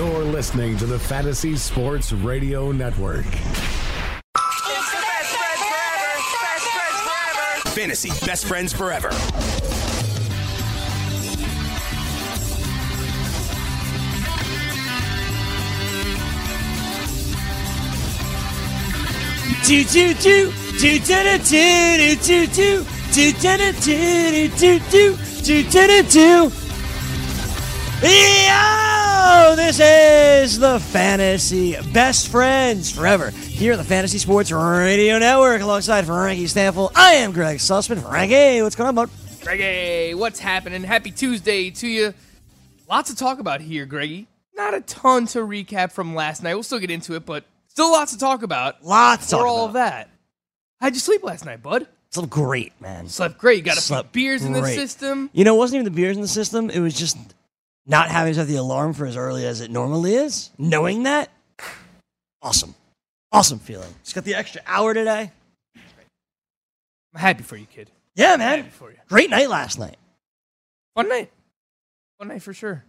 You're listening to the Fantasy Sports Radio Network. Fantasy Best Friends Forever. Do do do do do do do do do do do do do do do do do do This is the Fantasy Best Friends Forever here on the Fantasy Sports Radio Network alongside Frankie Stampfel. I am Greg Sussman. Frankie, what's going on, bud? Greggy, what's happening? Happy Tuesday to you. Lots to talk about here, Greggy. Not a ton to recap from last night. We'll still get into it, but still lots to talk about. Lots For all about. of that. How'd you sleep last night, bud? Slept great, man. Slept great. You got a few Slept beers in the system. You know, it wasn't even the beers in the system. It was just not having to set the alarm for as early as it normally is. Knowing that, awesome. Awesome feeling. Just got the extra hour today. I'm happy for you, kid. Yeah, man. Happy for you. Great night last night. Fun night. Fun night for sure.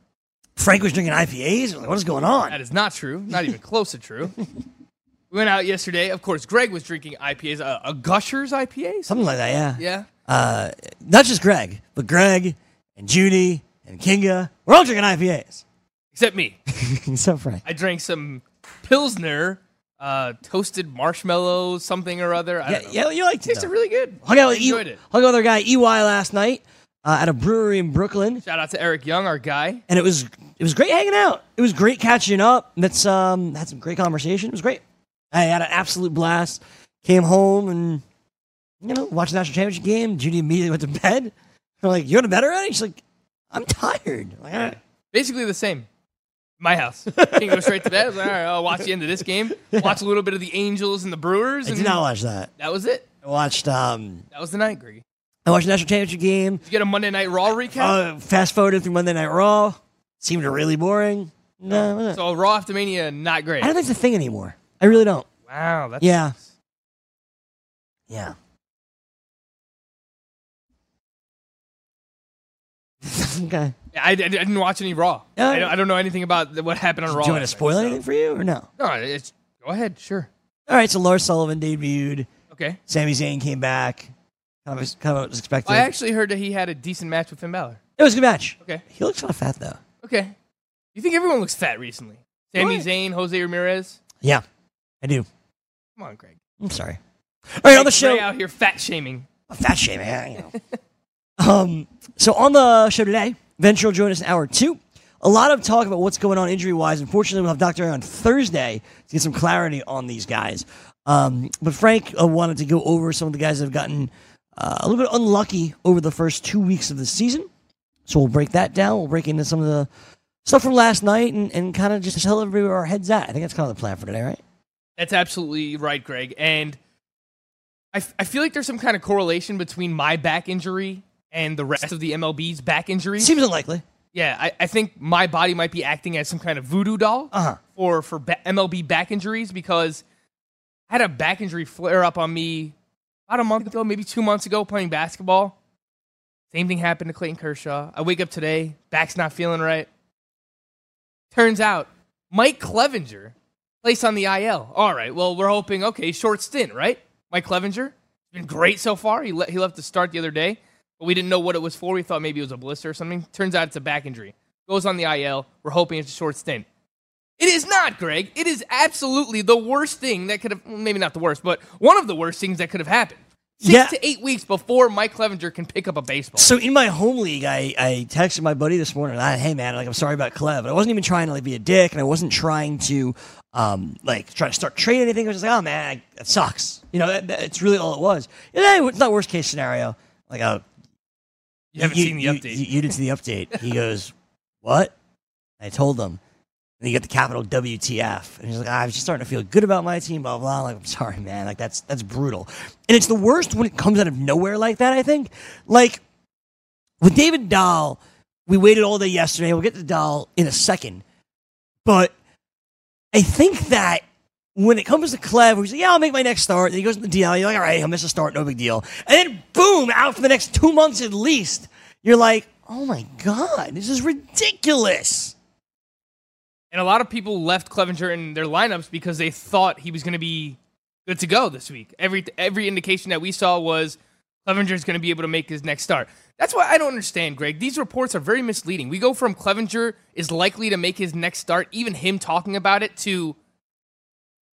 Frank was drinking IPAs. Like, what is going on? That is not true. Not even close to true. We went out yesterday. Of course, Greg was drinking IPAs. A, a Gushers IPA? Something like that, yeah. Yeah. Uh, not just Greg, but Greg and Judy and Kinga. We're all drinking IPAs. Except me. Except Frank. I drank some Pilsner, uh, toasted marshmallow, something or other. I Yeah, don't know. yeah, you like it. tasted really good. Hung out I with E- it. hung out with our guy EY last night uh, at a brewery in Brooklyn. Shout out to Eric Young, our guy. and it was it was great hanging out. It was great catching up. That's um had some great conversation. It was great. I had an absolute blast. Came home and you know watched the national championship game. Judy immediately went to bed. I'm like, "You going to bed already?" She's like, "I'm tired." Like. Basically the same. My house. Can go straight to bed. I was like, all right, I'll watch the end of this game. Watch a little bit of the Angels and the Brewers. I And did not watch that. That was it. I watched um That was the night, Greg. I watched the national championship game. Did you get a Monday Night Raw recap? Uh, fast forwarded through Monday Night Raw. Seemed really boring. No, no. so Raw after Mania, not great. I don't think it's a thing anymore. I really don't. wow, that's Yeah. Yeah. okay. I, I didn't watch any Raw. I, don't, I don't know anything about what happened on Raw. Do you want to spoil so- anything for you or no? No, it's go ahead. Sure. All right, so Lars Sullivan debuted. Okay. Sami Zayn came back. Kind of, kind of was expected. I actually heard that he had a decent match with Finn Balor. it was a good match. Okay. He looks kind of fat though. Okay. You think everyone looks fat recently? Sami What? Zayn, Jose Ramirez. Yeah, I do. Come on, Greg. I'm sorry. All right, on the Greg show, out here fat shaming. fat shaming. You know. um, so on the show today, Venture will join us in hour two. A lot of talk about what's going on injury wise. Unfortunately, we'll have Dr. On Thursday to get some clarity on these guys. Um, but Frank uh, wanted to go over some of the guys that have gotten uh, a little bit unlucky over the first two weeks of the season. So we'll break that down. We'll break into some of the stuff from last night and, and kind of just tell everybody where our heads at. I think that's kind of the plan for today, right? That's absolutely right, Greg. And I, f- I feel like there's some kind of correlation between my back injury and the rest of the MLB's back injuries. Seems unlikely. yeah, I, I think my body might be acting as some kind of voodoo doll Uh huh. for for ba- MLB back injuries because I had a back injury flare up on me about a month ago, maybe two months ago, playing basketball. Same thing happened to Clayton Kershaw. I wake up today, back's not feeling right. Turns out Mike Clevinger placed on the IL. All right, well we're hoping okay, short stint, right? Mike Clevinger been great so far. He le- he left to start the other day, but we didn't know what it was for. We thought maybe it was a blister or something. Turns out it's a back injury. Goes on the IL. We're hoping it's a short stint. It is not, Greg. It is absolutely the worst thing that could have, well, maybe not the worst, but one of the worst things that could have happened. Six Yeah. to eight weeks before Mike Clevinger can pick up a baseball. So in my home league, I, I texted my buddy this morning. I, hey man, like I'm sorry about Clev. I wasn't even trying to like be a dick, and I wasn't trying to um like try to start trading anything. I was just like, oh man, I, that sucks. You know, that, that- it's really all it was. It's not worst case scenario. Like, oh, you haven't seen the you- update. You, you didn't see the update. He goes, what? I told him. And you got the capital WTF. And he's like, ah, I was just starting to feel good about my team, blah, blah. Like, I'm sorry, man. Like, that's that's brutal. And it's the worst when it comes out of nowhere like that, I think. Like, with David Dahl, we waited all day yesterday. We'll get to Dahl in a second. But I think that when it comes to Clev, he's like, yeah, I'll make my next start. And he goes to the DL. You're like, all right, I'll miss a start, no big deal. And then, boom, out for the next two months at least. You're like, oh my God, this is ridiculous. And a lot of people left Clevinger in their lineups because they thought he was going to be good to go this week. Every every indication that we saw was Clevinger is going to be able to make his next start. That's why I don't understand, Greg. These reports are very misleading. We go from Clevinger is likely to make his next start, even him talking about it, to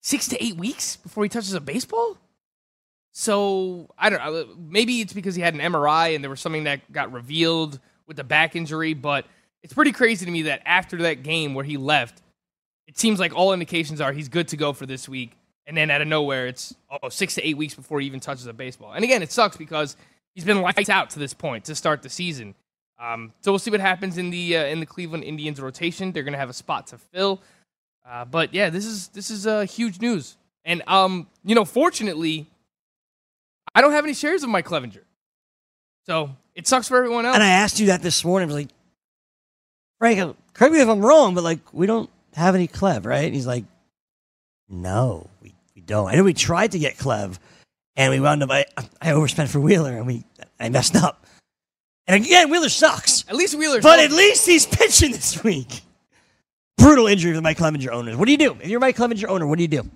six to eight weeks before he touches a baseball. So I don't know. Maybe it's because he had an MRI and there was something that got revealed with the back injury, but it's pretty crazy to me that after that game where he left, it seems like all indications are he's good to go for this week. And then out of nowhere, it's oh, six to eight weeks before he even touches a baseball. And again, it sucks because he's been lights out to this point to start the season. Um, so we'll see what happens in the uh, in the Cleveland Indians rotation. They're going to have a spot to fill. Uh, but yeah, this is this is uh, huge news. And um, you know, fortunately, I don't have any shares of Mike Clevinger, so it sucks for everyone else. And I asked you that this morning. I was like, Frank, correct me if I'm wrong, but like, we don't have any Clev, right? And he's like, no, we, we don't. I know we tried to get Clev, and we wound up, I, I overspent for Wheeler, and we I messed up. And again, Wheeler sucks. at least Wheeler, But at least he's pitching this week. Brutal injury for the Mike Clevinger owners. What do you do? If you're Mike Clevinger owner, what do you do?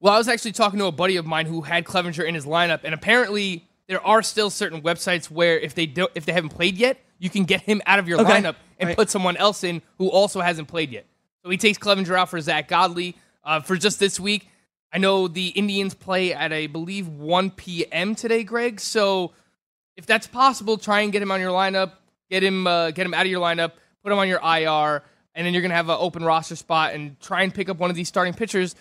Well, I was actually talking to a buddy of mine who had Clevinger in his lineup, and apparently there are still certain websites where if they don't, if they haven't played yet, you can get him out of your Okay. lineup and Right. put someone else in who also hasn't played yet. So he takes Clevinger out for Zack Godley uh, for just this week. I know the Indians play at I believe 1 p.m. today, Greg. So if that's possible, try and get him on your lineup, get him uh, get him out of your lineup, put him on your IR, and then you're gonna have an open roster spot and try and pick up one of these starting pitchers.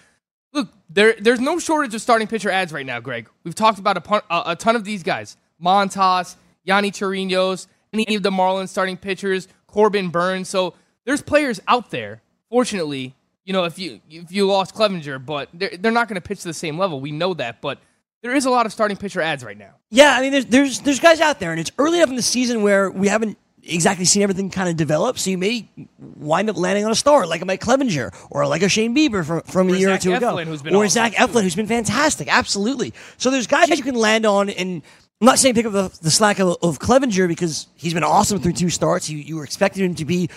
Look, there there's no shortage of starting pitcher ads right now, Greg. We've talked about a, pun- a, a ton of these guys: Montas, Yonny Chirinos, any of the Marlins starting pitchers, Corbin Burnes. So there's players out there. Fortunately, you know if you if you lost Clevinger, but they're they're not going to pitch to the same level. We know that, but there is a lot of starting pitcher ads right now. Yeah, I mean, there's there's there's guys out there, and it's early enough in the season where we haven't exactly seen everything kind of develop. So you may wind up landing on a star like a Mike Clevinger or like a Shane Bieber from, from a year Zach or two ago, Eflin, been or Zach. Eflin, who's been fantastic. Absolutely. So there's guys you can land on, and I'm not saying pick up the, the slack of, of Clevinger because he's been awesome through two starts. You you were expecting him to be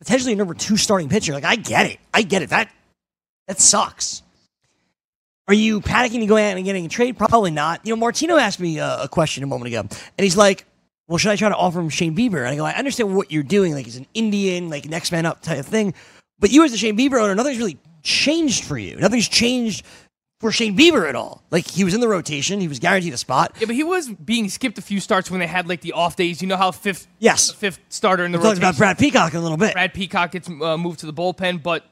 potentially a number two starting pitcher. Like I get it, I get it. That that sucks. Are you panicking to go out and getting a trade? Probably not. You know, Martino asked me uh, a question a moment ago, and he's like, "Well, should I try to offer him Shane Bieber?" And I go, "I understand what you're doing. Like, he's an Indian, like next man up type of thing. But you, as a Shane Bieber owner, nothing's really changed for you. Nothing's changed for Shane Bieber at all. Like, he was in the rotation. He was guaranteed a spot. Yeah, but he was being skipped a few starts when they had like the off days. You know how fifth Yes, fifth starter in the we talked rotation. about Brad Peacock a little bit. Brad Peacock gets uh, moved to the bullpen, but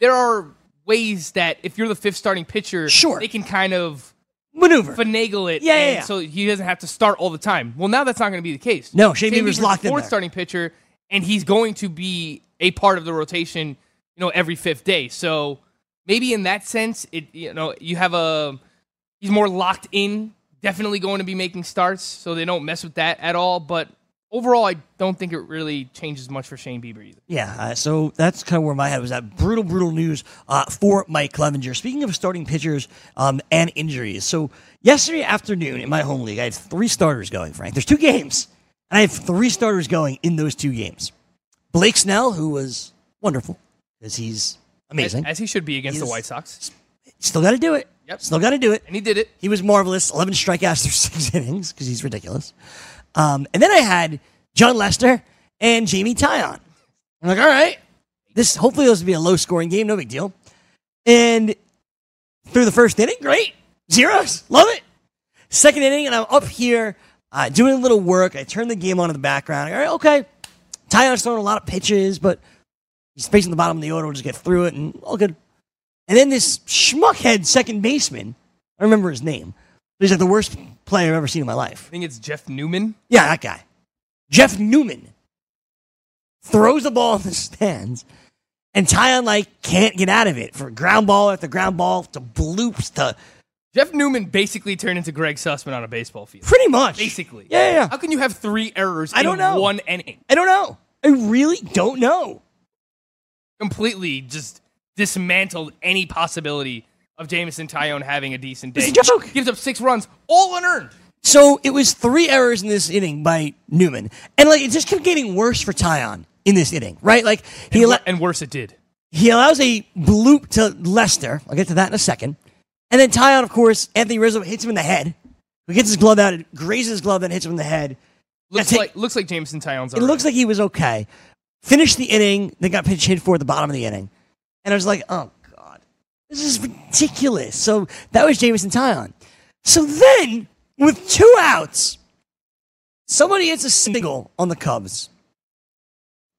there are ways that if you're the fifth starting pitcher, Sure. they can kind of Maneuver. finagle it, Yeah, yeah, and yeah. so he doesn't have to start all the time. Well, now that's not going to be the case. No, Shane Bieber's locked in fourth there. starting pitcher, and he's going to be a part of the rotation. You know, every fifth day. So maybe in that sense, it you know you have a he's more locked in. Definitely going to be making starts, so they don't mess with that at all. But overall, I don't think it really changes much for Shane Bieber either. Yeah, uh, so that's kind of where my head was at. Brutal, brutal news uh, for Mike Clevinger. Speaking of starting pitchers um, and injuries, so yesterday afternoon in my home league, I had three starters going, Frank. There's two games, and I have three starters going in those two games. Blake Snell, who was wonderful, because he's amazing. As, as he should be against the White Sox. Still got to do it. Yep. Still got to do it. And he did it. He was marvelous. 11 strikeouts through six innings because he's ridiculous. Um, and then I had Jon Lester and Jamie Taillon. I'm like, all right, this hopefully this will be a low scoring game, no big deal. And through the first inning, great. Zeros, love it. Second inning, and I'm up here uh, doing a little work. I turn the game on in the background. All right, okay. Taillon's throwing a lot of pitches, but he's facing the bottom of the order. We'll just get through it, and all good. And then this schmuckhead second baseman, I remember his name, but he's like the worst player I've ever seen in my life. I think it's Jeff Newman. Yeah, that guy. Jeff Newman throws the ball in the stands, And Taillon like can't get out of it for ground ball after ground ball to bloops to Jeff Newman basically turned into Greg Sussman on a baseball field. pretty much. Basically. Yeah, yeah. How can you have three errors I don't in know. one inning? I don't know. I really don't know. Completely just dismantled any possibility of Jameson Taillon having a decent day. It's a joke. Gives up six runs, all unearned. So it was three errors in this inning by Newman, and like it just kept getting worse for Taillon in this inning, right? Like he And, wor- and worse, it did. he allows a bloop to Lester. I'll get to that in a second. And then Taillon, of course, Anthony Rizzo hits him in the head. He gets his glove out, it grazes his glove, then hits him in the head. Looks take- like looks like Jameson Taillon's. It looks like he was okay. Finished the inning, then got pitch hit for at the bottom of the inning. And I was like, oh, this is ridiculous. So that was Jameson Taillon. So then, with two outs, somebody hits a single on the Cubs.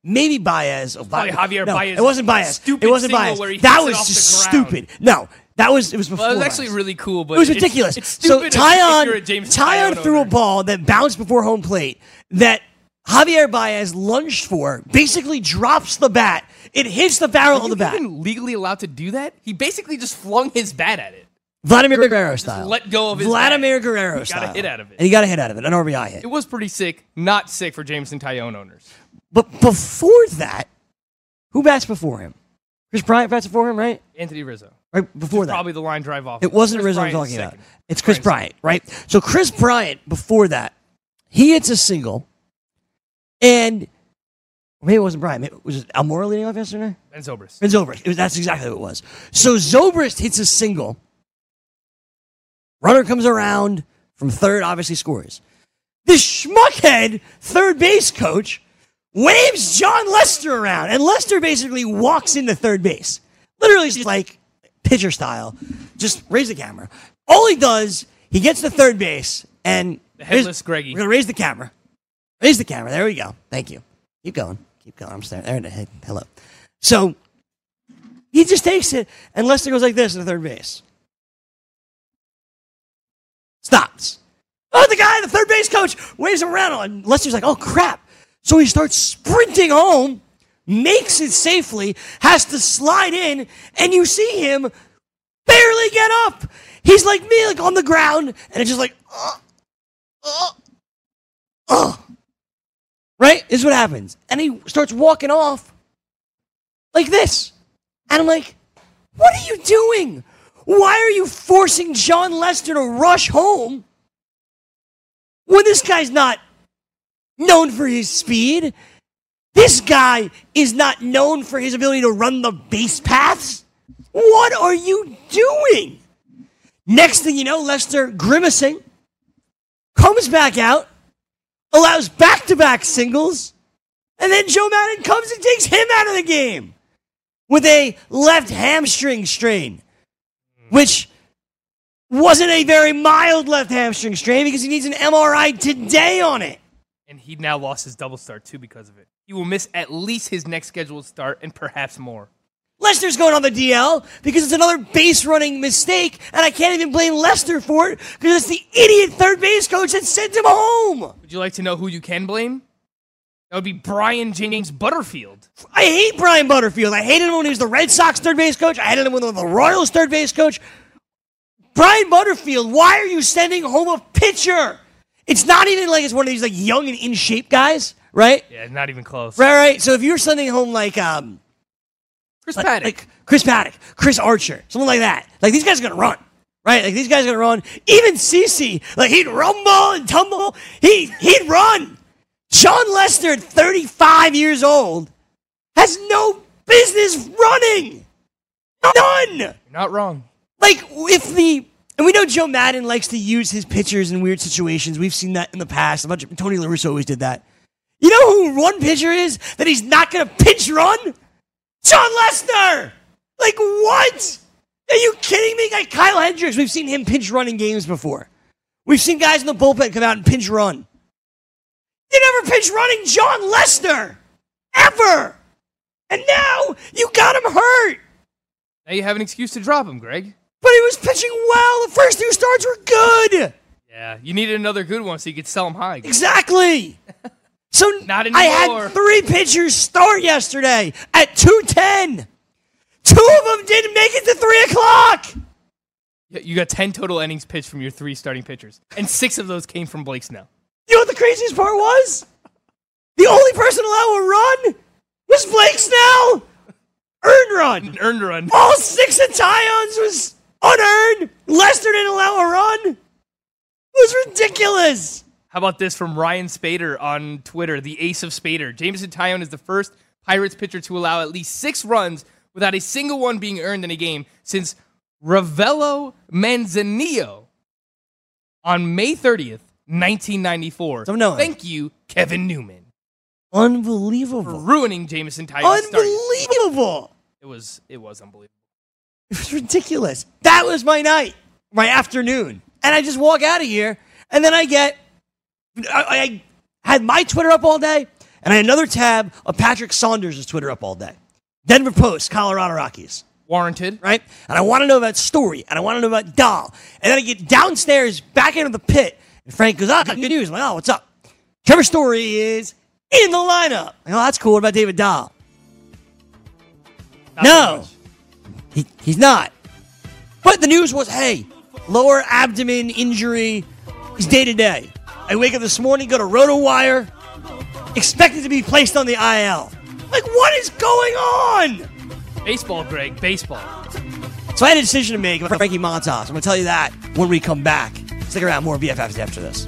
Maybe Baez. Or probably Baez. Javier no, Baez. It wasn't Baez. Stupid it wasn't single Baez. where he that was just stupid. No, that was it was before. Well, it was actually Baez. really cool, but It was it's- ridiculous. It's, so stupid if- if you're a Taillon, Jameson Taillon Taillon threw a ball that bounced before home plate that Javier Baez lunged for, basically drops the bat. It hits the barrel of the bat. even legally allowed to do that? He basically just flung his bat at it. Vladimir Guerrero style. let go of his Vladimir bat. Guerrero He got a hit out of it. And he got a hit out of it, an RBI hit. It was pretty sick. Not sick for Jameson Taillon owners. But before that, who bats before him? Kris Bryant bats before him, right? Anthony Rizzo. Right before that. Probably the line drive off. It wasn't Chris Rizzo I'm Bryant's talking about. It's Kris Bryant's Bryant, right? So Kris Bryant, before that, he hits a single, and maybe it wasn't Bryant. Maybe, was it Almora leading off yesterday? Ben Zobrist. And Zobrist. It was, that's exactly what it was. So Zobrist hits a single. Runner comes around from third, obviously scores. This schmuckhead third base coach waves Jon Lester around, and Lester basically walks into third base. Literally, just like pitcher style. Just raise the camera. All he does, he gets to third base, and The headless Greggy. We're gonna raise the camera. Raise the camera. There we go. Thank you. Keep going. Keep going. I'm staring. There. Hello. So he just takes it, and Lester goes like this in the third base. Stops. Oh, the guy, the third base coach, waves him around, and Lester's like, "Oh crap!" So he starts sprinting home, makes it safely, has to slide in, and you see him barely get up. He's like me, like on the ground, and it's just like, uh, uh, uh. Right? This is what happens. And he starts walking off like this. And I'm like, what are you doing? Why are you forcing Jon Lester to rush home when this guy's not known for his speed? This guy is not known for his ability to run the base paths. What are you doing? Next thing you know, Lester grimacing, comes back out, allows back to back singles, and then Joe Maddon comes and takes him out of the game with a left hamstring strain, which wasn't a very mild left hamstring strain because he needs an MRI today on it. And he now lost his double start too because of it. He will miss at least his next scheduled start and perhaps more. Lester's going on the DL because it's another base running mistake, and I can't even blame Lester for it because it's the idiot third base coach that sent him home. Would you like to know who you can blame? That would be Brian James Butterfield. I hate Brian Butterfield. I hated him when he was the Red Sox third base coach. I hated him when he was the Royals third base coach. Brian Butterfield, why are you sending home a pitcher? It's not even like it's one of these like young and in shape guys, right? Yeah, not even close. Right, right. So if you're sending home like um Chris like, Paddack. like Chris Paddack, Chris Archer, someone like that, like these guys are gonna run, right? Like these guys are gonna run. Even CC, like he'd rumble and tumble. He he'd run. Jon Lester, at 35 years old, has no business running. None. You're not wrong. Like if the and we know Joe Maddon likes to use his pitchers in weird situations. We've seen that in the past. A bunch of Tony La Russa always did that. You know who one pitcher is that he's not going to pitch run? Jon Lester. Like what? Are you kidding me? Like Kyle Hendricks, we've seen him pinch run in games before. We've seen guys in the bullpen come out and pinch run. You never pinch running Jon Lester ever. And now you got him hurt. Now you have an excuse to drop him, Greg. But he was pitching well. The first two starts were good. Yeah, you needed another good one so you could sell him high. Exactly. So Not I had three pitchers start yesterday at 210. Two of them didn't make it to 3 o'clock. You got 10 total innings pitched from your three starting pitchers, and six of those came from Blake Snell. You know what the craziest part was? The only person allowed a run was Blake Snell. Earned run. An earned run. All six of Taillon's was unearned. Lester didn't allow a run. It was ridiculous. How about this from Ryan Spaeder on Twitter, the ace of Spaeder? Jameson Taillon is the first Pirates pitcher to allow at least six runs without a single one being earned in a game since Ravelo Manzanillo on May 30th, 1994. Don't know him. Thank you, Kevin Newman, for Unbelievable. ruining Jameson Taillon's start. Unbelievable. It was, it was unbelievable. It was ridiculous. That was my night, my afternoon. And I just walk out of here, and then I get, I, I had my Twitter up all day, and I had another tab of Patrick Saunders' Twitter up all day. Denver Post, Colorado Rockies, Warranted. right? And I want to know about Story, and I want to know about Dahl. And then I get downstairs, back into the pit, and Frank goes, ah, good news. I'm like, oh, what's up? Trevor Story is in the lineup. Oh, that's cool. What about David Dahl? Not No. He, he's not. But the news was, hey, lower abdomen injury. He's day to day. I wake up this morning, go to RotoWire, expected to be placed on the IL. Like, what is going on? Baseball, Greg. Baseball. So I had a decision to make about Frankie Montas. I'm going to tell you that when we come back. Stick around, more BFFs after this.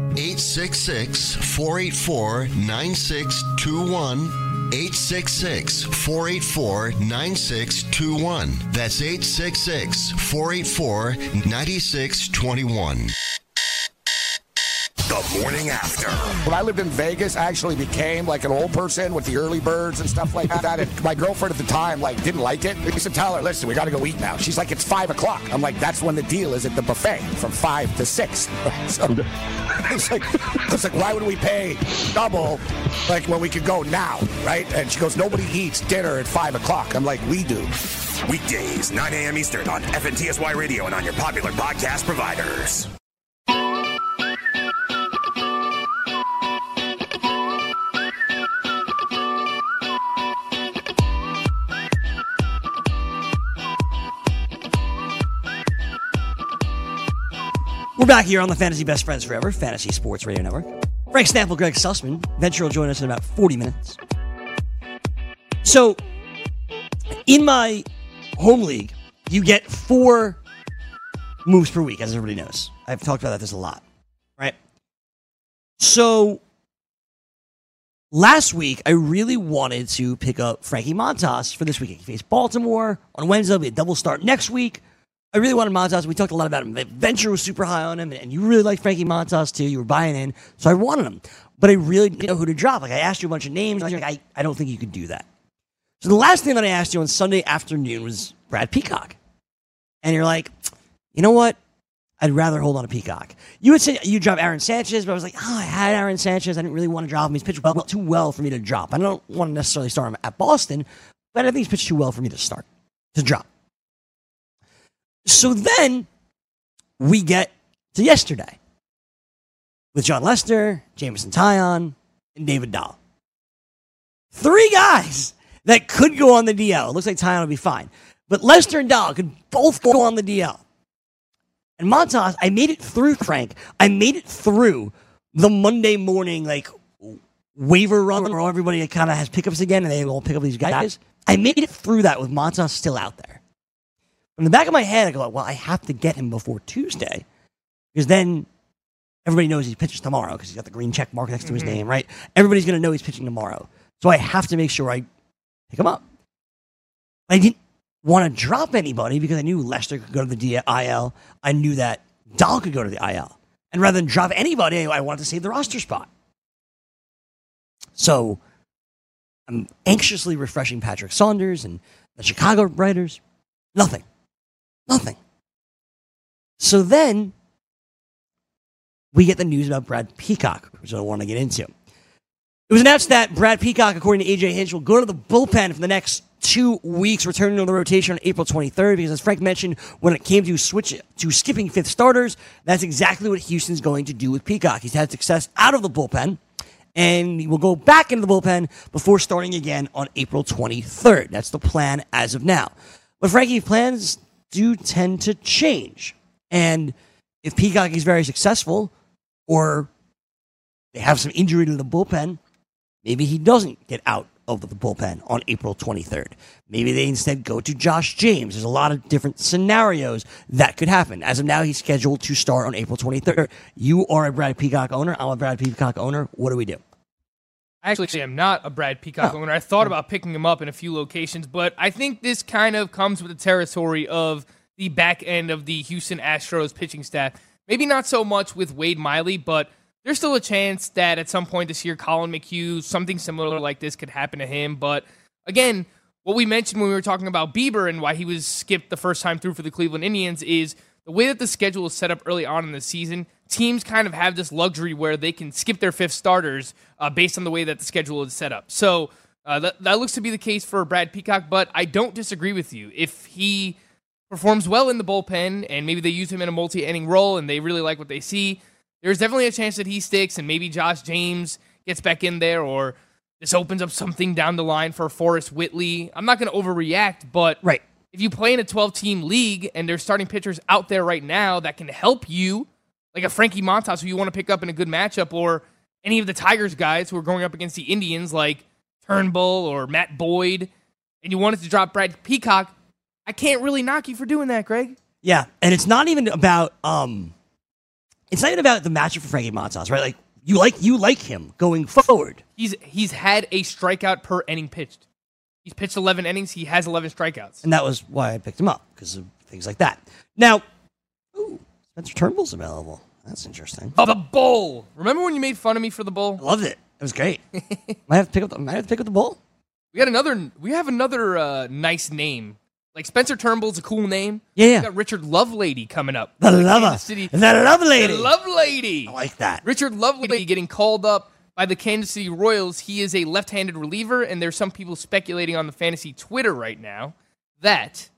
866 484 9621. 866 484 9621. That's 866 484 9621. The morning after. When I lived in Vegas, I actually became like an old person with the early birds and stuff like that. And my girlfriend at the time like didn't like it. I used to tell her, "Listen, we got to go eat now." She's like, "It's five o'clock." I'm like, "That's when the deal is at the buffet from five to six. So it's like, it's like, why would we pay double like when we could go now, right? And she goes, "Nobody eats dinner at five o'clock." I'm like, "We do." Weekdays, 9 a.m. Eastern on FNTSY Radio and on your popular podcast providers. Back here on the Fantasy Best Friends Forever, Fantasy Sports Radio Network. Frank Stampfel, Greg Sussman. Venture will join us in about 40 minutes. So, in my home league, you get four moves per week, as everybody knows. I've talked about that this a lot, right? So, last week, I really wanted to pick up Frankie Montas for this week. He faced Baltimore on Wednesday. We a double start next week. I really wanted Montas. We talked a lot about him. The venture was super high on him, and you really liked Frankie Montas too. You were buying in, so I wanted him. But I really didn't know who to drop. Like I asked you a bunch of names, like, I, I don't think you could do that. So the last thing that I asked you on Sunday afternoon was Brad Peacock, and you're like, you know what? I'd rather hold on to Peacock. You would say you drop Aaron Sanchez, but I was like, oh, I had Aaron Sanchez. I didn't really want to drop him. He's pitched well, too well for me to drop. I don't want to necessarily start him at Boston, but I think he's pitched too well for me to start to drop. So then we get to yesterday with Jon Lester, Jameson Taillon, and David Dahl. Three guys that could go on the DL. It looks like Taillon will be fine. But Lester and Dahl could both go on the DL. And Montas, I made it through, Frank. I made it through the Monday morning, like, waiver run where everybody kind of has pickups again and they all pick up these guys. I made it through that with Montas still out there. In the back of my head, I go, well, I have to get him before Tuesday because then everybody knows he pitches tomorrow because he's got the green check mark next to his mm-hmm. name, right? Everybody's going to know he's pitching tomorrow. So I have to make sure I pick him up. I didn't want to drop anybody because I knew Lester could go to the IL. I knew that Dahl could go to the IL. And rather than drop anybody, I wanted to save the roster spot. So I'm anxiously refreshing Patrick Saunders and the Chicago writers. Nothing. Nothing. So then we get the news about Brad Peacock, which I want to get into. It was announced that Brad Peacock, according to AJ Hinch, will go to the bullpen for the next two weeks, returning to the rotation on April 23rd. Because as Frank mentioned, when it came to switch to skipping fifth starters, that's exactly what Houston's going to do with Peacock. He's had success out of the bullpen, and he will go back into the bullpen before starting again on April 23rd. That's the plan as of now. But Frankie, plans do tend to change, and if Peacock is very successful, or they have some injury to the bullpen, maybe he doesn't get out of the bullpen on April 23rd. Maybe they instead go to Josh James. There's a lot of different scenarios that could happen. As of now, he's scheduled to start on April 23rd. You are a Brad Peacock owner. I'm a Brad Peacock owner. What do we do? I actually am not a Brad Peacock owner. I thought about picking him up in a few locations, but I think this kind of comes with the territory of the back end of the Houston Astros pitching staff. Maybe not so much with Wade Miley, but there's still a chance that at some point this year, Collin McHugh, something similar like this could happen to him. But again, what we mentioned when we were talking about Bieber and why he was skipped the first time through for the Cleveland Indians is the way that the schedule is set up early on in the season. Teams kind of have this luxury where they can skip their fifth starters uh, based on the way that the schedule is set up. So uh, that, that looks to be the case for Brad Peacock, but I don't disagree with you. If he performs well in the bullpen and maybe they use him in a multi inning role and they really like what they see, there's definitely a chance that he sticks and maybe Josh James gets back in there or this opens up something down the line for Forrest Whitley. I'm not going to overreact, but Right. if you play in a 12 team league and there's starting pitchers out there right now that can help you, like a Frankie Montas who you want to pick up in a good matchup, or any of the Tigers guys who are going up against the Indians like Turnbull or Matt Boyd, and you wanted to drop Brad Peacock, I can't really knock you for doing that, Greg. Yeah, and it's not even about um, it's not even about the matchup for Frankie Montas, right? Like you like you like him going forward. He's he's had a strikeout per inning pitched. He's pitched 11 innings. He has 11 strikeouts. and that was why I picked him up because of things like that. Now, Spencer Turnbull's available. That's interesting. Oh, the bowl. Remember when you made fun of me for the bowl? I loved it. It was great. might have to pick up. The, might have to pick up the bowl. We got another. We have another uh, nice name. Like Spencer Turnbull's a cool name. Yeah, We got Richard Lovelady coming up. The lover, City. the love lady. The Lovelady. I like that. Richard Lovelady getting called up by the Kansas City Royals. He is a left-handed reliever, and there's some people speculating on the fantasy Twitter right now that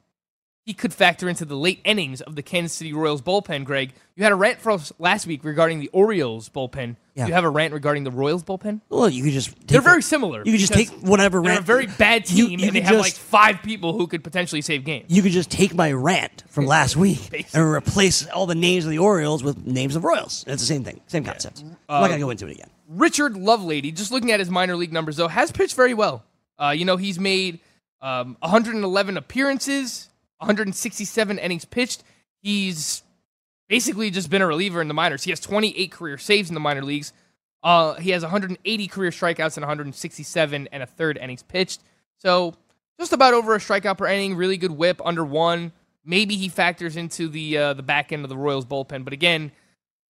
he could factor into the late innings of the Kansas City Royals bullpen. Greg, you had a rant for us last week regarding the Orioles bullpen. Yeah. You have a rant regarding the Royals bullpen. Well, you could just. Take They're very similar. You could just take whatever They're rant. a very bad You- team, you and they could have just- like five people who could potentially save games. You could just take my rant from last week and replace all the names of the Orioles with names of Royals. It's the same thing, same concept. I'm not gonna go into it again. Richard Lovelady, just looking at his minor league numbers though, has pitched very well. Uh, you know, he's made um, 111 appearances, 167 innings pitched. He's basically just been a reliever in the minors. He has 28 career saves in the minor leagues. Uh, he has 180 career strikeouts and 167 and a third innings pitched. So just about over a strikeout per inning. Really good whip, under one. Maybe he factors into the uh, the back end of the Royals bullpen, but again,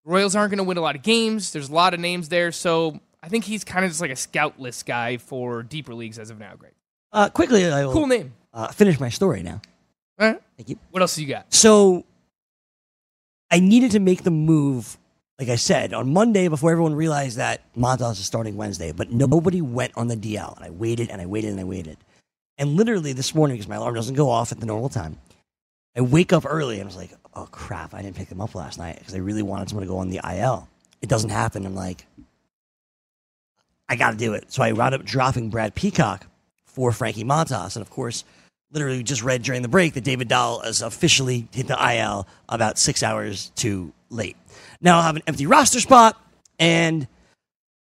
Royals aren't going to win a lot of games. There's a lot of names there, so I think he's kind of just like a scout list guy for deeper leagues as of now. Greg, Uh, quickly, I will cool name. uh, finish my story now. All right. Thank you. What else do you got? So I needed to make the move, like I said, on Monday before everyone realized that Montas is starting Wednesday, but nobody went on the DL. And I waited and I waited and I waited. And literally this morning, because my alarm doesn't go off at the normal time, I wake up early and I was like, oh crap, I didn't pick them up last night because I really wanted someone to go on the IL. It doesn't happen. I'm like, I got to do it. So I wound up dropping Brad Peacock for Frankie Montas. And of course, literally just read during the break that David Dahl has officially hit the IL about six hours too late. Now I'll have an empty roster spot and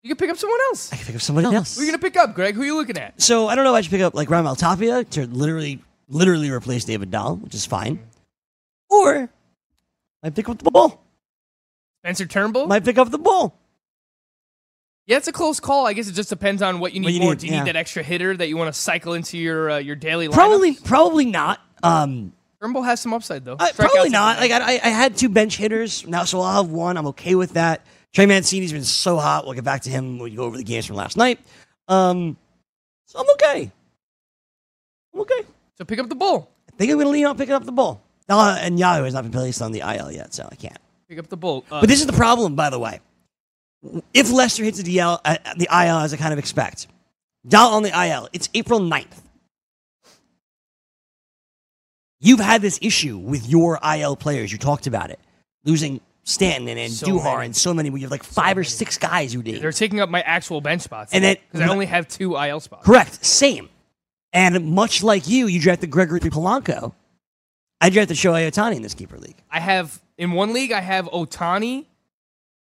You can pick up someone else. I can pick up somebody else. Who are you gonna pick up, Greg? Who are you looking at? So I don't know if I should pick up like Raimel Tapia to literally, literally replace David Dahl, which is fine. Or I pick up the ball. Spencer Turnbull. Might pick up the ball. Yeah, it's a close call. I guess it just depends on what you need What you more. need, Do you yeah. need that extra hitter that you want to cycle into your uh, your daily lineup? Probably, probably not. Um, Turnbull has some upside though. Strikeouts probably not. Like I, I had two bench hitters now, so I'll have one. I'm okay with that. Trey Mancini's been so hot. We'll get back to him when we go over the games from last night. Um, so I'm okay. I'm okay. so pick up the ball. I think I'm going to lean on picking up the ball. Uh, and Yahoo has not been placed on the IL yet, so I can't. Pick up the ball. Uh, But this is the problem, by the way. If Lester hits the DL, uh, the IL as I kind of expect, Dahl on the IL, it's April 9th. You've had this issue with your IL players. You talked about it. Losing Stanton and, and So Duhar many. and so many. We have like five or six guys who did. they're taking up my actual bench spots. And then- because I only have two IL spots. Correct. Same. And much like you, you drafted Gregory Polanco. I drafted Shohei Ohtani in this keeper league. I have in one league I have Otani,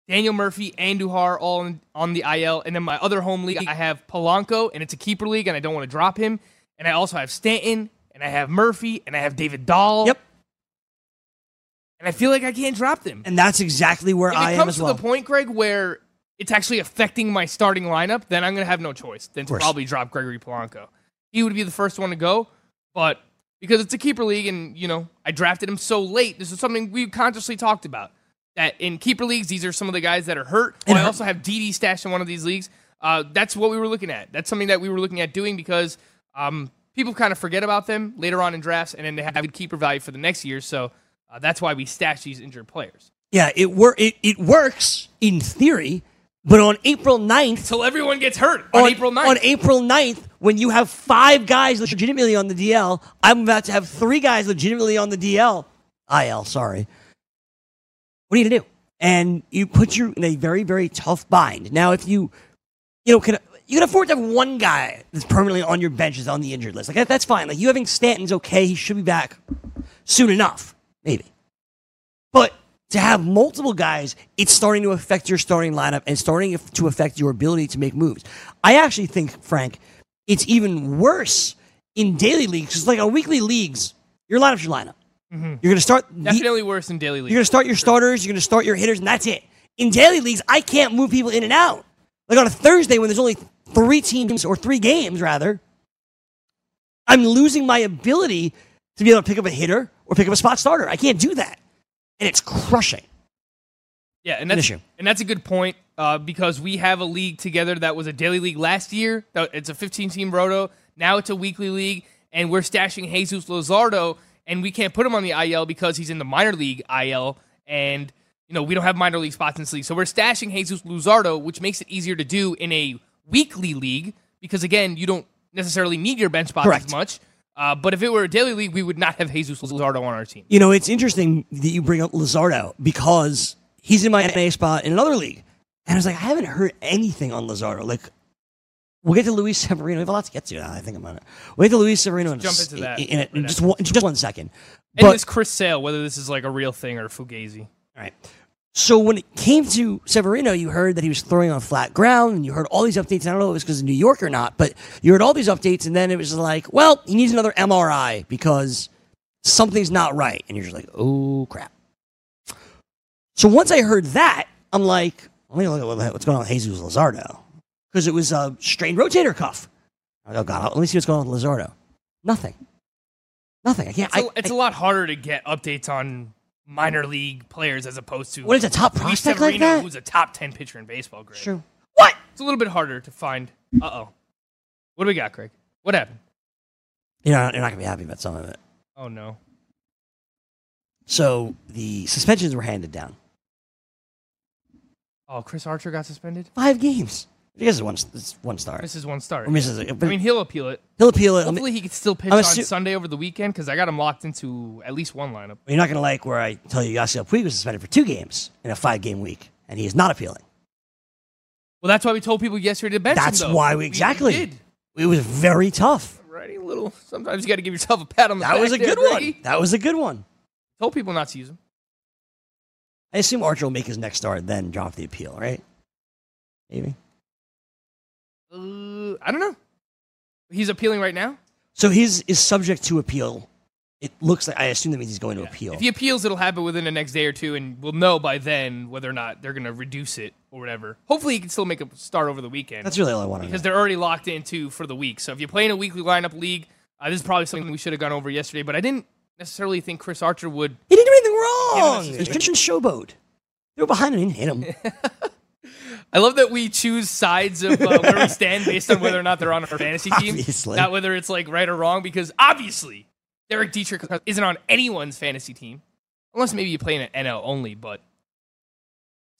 Daniel Murphy, and Duhar all on, on the IL, and then my other home league I have Polanco, and it's a keeper league, and I don't want to drop him, and I also have Stanton, and I have Murphy, and I have David Dahl. Yep. And I feel like I can't drop them. And that's exactly where If I it am comes as to well. the point, Greg, where it's actually affecting my starting lineup, then I'm going to have no choice than to probably drop Gregory Polanco. He would be the first one to go, but because it's a keeper league and, you know, I drafted him so late, this is something we consciously talked about. That in keeper leagues, these are some of the guys that are hurt. And Well, I also have DD stashed in one of these leagues. Uh, that's what we were looking at. That's something that we were looking at doing because um, people kind of forget about them later on in drafts, and then they have good keeper value for the next year. So uh, that's why we stash these injured players. Yeah, it wor- it, it works in theory, but on April 9th, Till everyone gets hurt on, April 9th. On April 9th, when you have five guys legitimately on the DL, I'm about to have three guys legitimately on the DL. IL, sorry. What are you to do? And you put you in a very, very tough bind. Now, if you, you know, can you can afford to have one guy that's permanently on your bench is on the injured list. Like that, that's fine. Like you having Stanton's okay. He should be back soon enough, maybe. But to have multiple guys, it's starting to affect your starting lineup and starting to affect your ability to make moves. I actually think, Frank, it's even worse in daily leagues. Because like on weekly leagues, your lineup's your lineup. You're going to start Definitely worse in daily league. you're going to start your starters. You're going to start your hitters, and that's it. In daily leagues, I can't move people in and out. Like on a Thursday when there's only three teams or three games, rather, I'm losing my ability to be able to pick up a hitter or pick up a spot starter. I can't do that, and it's crushing. Yeah, and that's and that's a good point uh, because we have a league together that was a daily league last year. It's a 15 team roto. Now it's a weekly league, and we're stashing Jesus Luzardo, and we can't put him on the IL because he's in the minor league IL, and you know we don't have minor league spots in this league. So we're stashing Jesus Luzardo, which makes it easier to do in a weekly league because again you don't necessarily need your bench spots Correct. as much. Uh, but if it were a daily league, we would not have Jesus Luzardo on our team. You know, it's interesting that you bring up Lazardo because he's in my NA spot in another league. And I was like, I haven't heard anything on Lazardo. Like, we'll get to Luis Severino. We have a lot to get to now. I think about it. We'll get to Luis Severino in, jump into that in, in, in right just, one, in just one second. And this Chris Sale, whether this is like a real thing or fugazi. all right. So when it came to Severino, you heard that he was throwing on flat ground, and you heard all these updates. I don't know if it was because of New York or not, but you heard all these updates, and then it was like, well, he needs another MRI because something's not right. And you're just like, oh, crap. So once I heard that, I'm like, let me look at what the heck- what's going on with Jesus Lazardo. Because it was a strained rotator cuff. Oh, God, let me see what's going on with Lazardo. Nothing. Nothing. I can't. It's, a I, it's I- a lot harder to get updates on minor league players as opposed to what is a top prospect like that? who's a top ten pitcher in baseball. Greg. True. What? It's a little bit harder to find. Uh oh. What do we got, Craig? What happened? You know, you're not going to be happy about some of it. Oh no. So the suspensions were handed down. Oh, Chris Archer got suspended. Five games. I guess it's one, it's one star. This is one start. Or misses it. I mean, he'll appeal it. He'll appeal it. I mean, Hopefully, he could still pitch I'm on Sunday over the weekend because I got him locked into at least one lineup. you're not going to like where I tell you Yasiel Puig was suspended for two games in a five game week, and he is not appealing. Well, that's why we told people yesterday to bench him, That's though. why we exactly. did. It was very tough. Righty, little. Sometimes you got to give yourself a pat on the back. That back. was a there, good one. That was a good one. Told people not to use him. I assume Archer will make his next start, then drop the appeal, right? Maybe. Uh, I don't know. He's appealing right now. So he's is subject to appeal. It looks like I assume that means he's going to appeal. If he appeals, it'll happen within the next day or two, and we'll know by then whether or not they're going to reduce it or whatever. Hopefully, he can still make a start over the weekend That's really all I want to know. because they're already locked into for the week. So if you play in a weekly lineup league, uh, this is probably something we should have gone over yesterday. But I didn't necessarily think Chris Archer would. He didn't do anything Yeah, wrong. It's Christian Showboat. They were behind him and hit him. I love that we choose sides of uh, where we stand based on whether or not they're on our fantasy team, Obviously. not whether it's like right or wrong. Because obviously, Derek Dietrich isn't on anyone's fantasy team, unless maybe you play in an NL only. But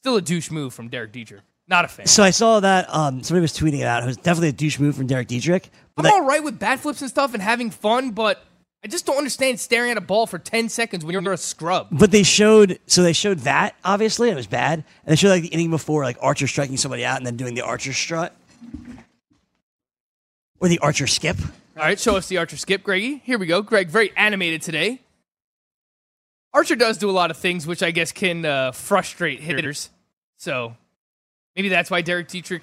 still a douche move from Derek Dietrich. Not a fan. So I saw that um, somebody was tweeting it out. It was definitely a douche move from Derek Dietrich. I'm all right with bat flips and stuff and having fun, but I just don't understand staring at a ball for 10 seconds when you're under a scrub. but they showed so they showed that obviously and it was bad, and they showed like the inning before like Archer striking somebody out and then doing the Archer strut or the Archer skip. All right, show us the Archer skip, Greggy. Here we go. Greg, very animated today. Archer does do a lot of things which I guess can uh, frustrate hitters. So maybe that's why Derek Dietrich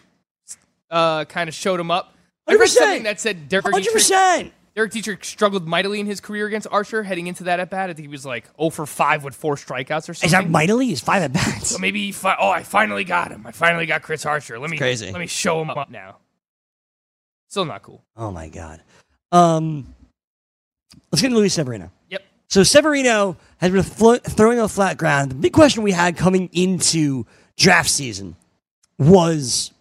uh, kind of showed him up. I read 100%. something that said Derek Hundred Dietrich, percent. Derek Dietrich struggled mightily in his career against Archer heading into that at bat. I think he was like 0 for 5 with four strikeouts or something. Is that mightily? He's five at bats. So maybe fi- oh, I finally got him. I finally got Chris Archer. Let me crazy. let me show him up now. Still not cool. Oh my god. Um, let's get into Luis Severino. Yep. So Severino has been flo- throwing on flat ground. The big question we had coming into draft season was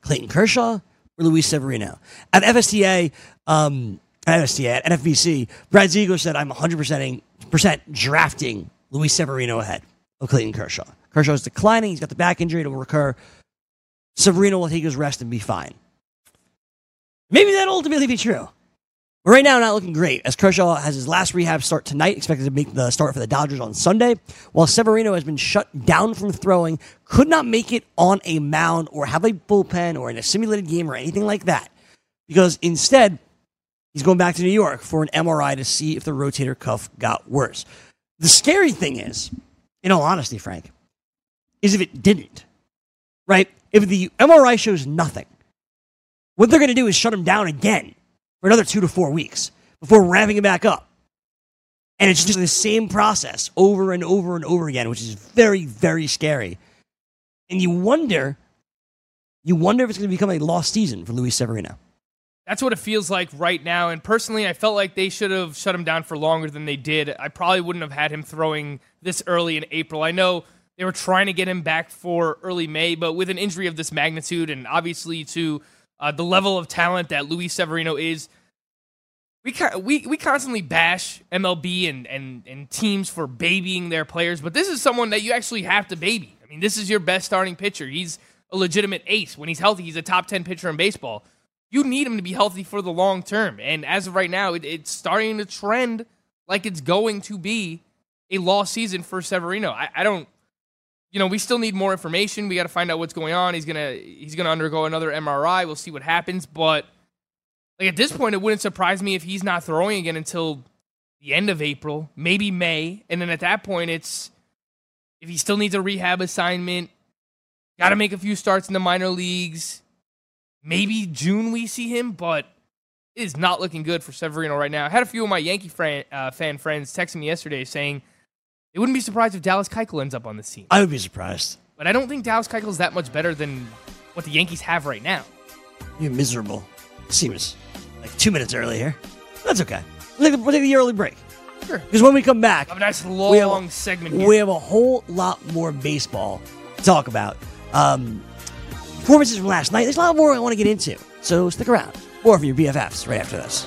Clayton Kershaw or Luis Severino. At FSTA, um, at FSTA, at Brad Ziegler said, I'm 100% drafting Luis Severino ahead of Clayton Kershaw. Kershaw is declining. He's got the back injury. It will recur. Severino will take his rest and be fine. Maybe that'll ultimately be true. Right now, not looking great, as Kershaw has his last rehab start tonight, expected to make the start for the Dodgers on Sunday, while Severino has been shut down from throwing, could not make it on a mound or have a bullpen or in a simulated game or anything like that, because instead, he's going back to New York for an MRI to see if the rotator cuff got worse. The scary thing is, in all honesty, Frank, is if it didn't, right? If the MRI shows nothing, what they're going to do is shut him down again for another two to four weeks before ramping it back up. And it's just the same process over and over and over again, which is very, very scary. And you wonder, you wonder if it's going to become a lost season for Luis Severino. That's what it feels like right now. And personally, I felt like they should have shut him down for longer than they did. I probably wouldn't have had him throwing this early in April. I know they were trying to get him back for early May, but with an injury of this magnitude and obviously to uh, the level of talent that Luis Severino is, we, we we constantly bash MLB and, and, and teams for babying their players, but this is someone that you actually have to baby. I mean, this is your best starting pitcher. He's a legitimate ace. When he's healthy, he's a top 10 pitcher in baseball. You need him to be healthy for the long term. And as of right now, it, it's starting to trend like it's going to be a lost season for Severino. I, I don't, you know, we still need more information. We got to find out what's going on. He's gonna he's gonna undergo another MRI. We'll see what happens. But like at this point, it wouldn't surprise me if he's not throwing again until the end of April, maybe May. And then at that point, it's if he still needs a rehab assignment, got to make a few starts in the minor leagues. Maybe June we see him, but it is not looking good for Severino right now. I had a few of my Yankee fan, uh, fan friends texting me yesterday saying they wouldn't be surprised if Dallas Keuchel ends up on this team. I would be surprised. But I don't think Dallas Keuchel is that much better than what the Yankees have right now. You're miserable. Seems like two minutes early here. That's okay. We'll take the, we'll take the early break. Sure. Because when we come back, Have a nice we have long a- segment here. We have a whole lot more baseball to talk about. Um, performances from last night. There's a lot more I want to get into. So stick around. More from your BFFs right after this.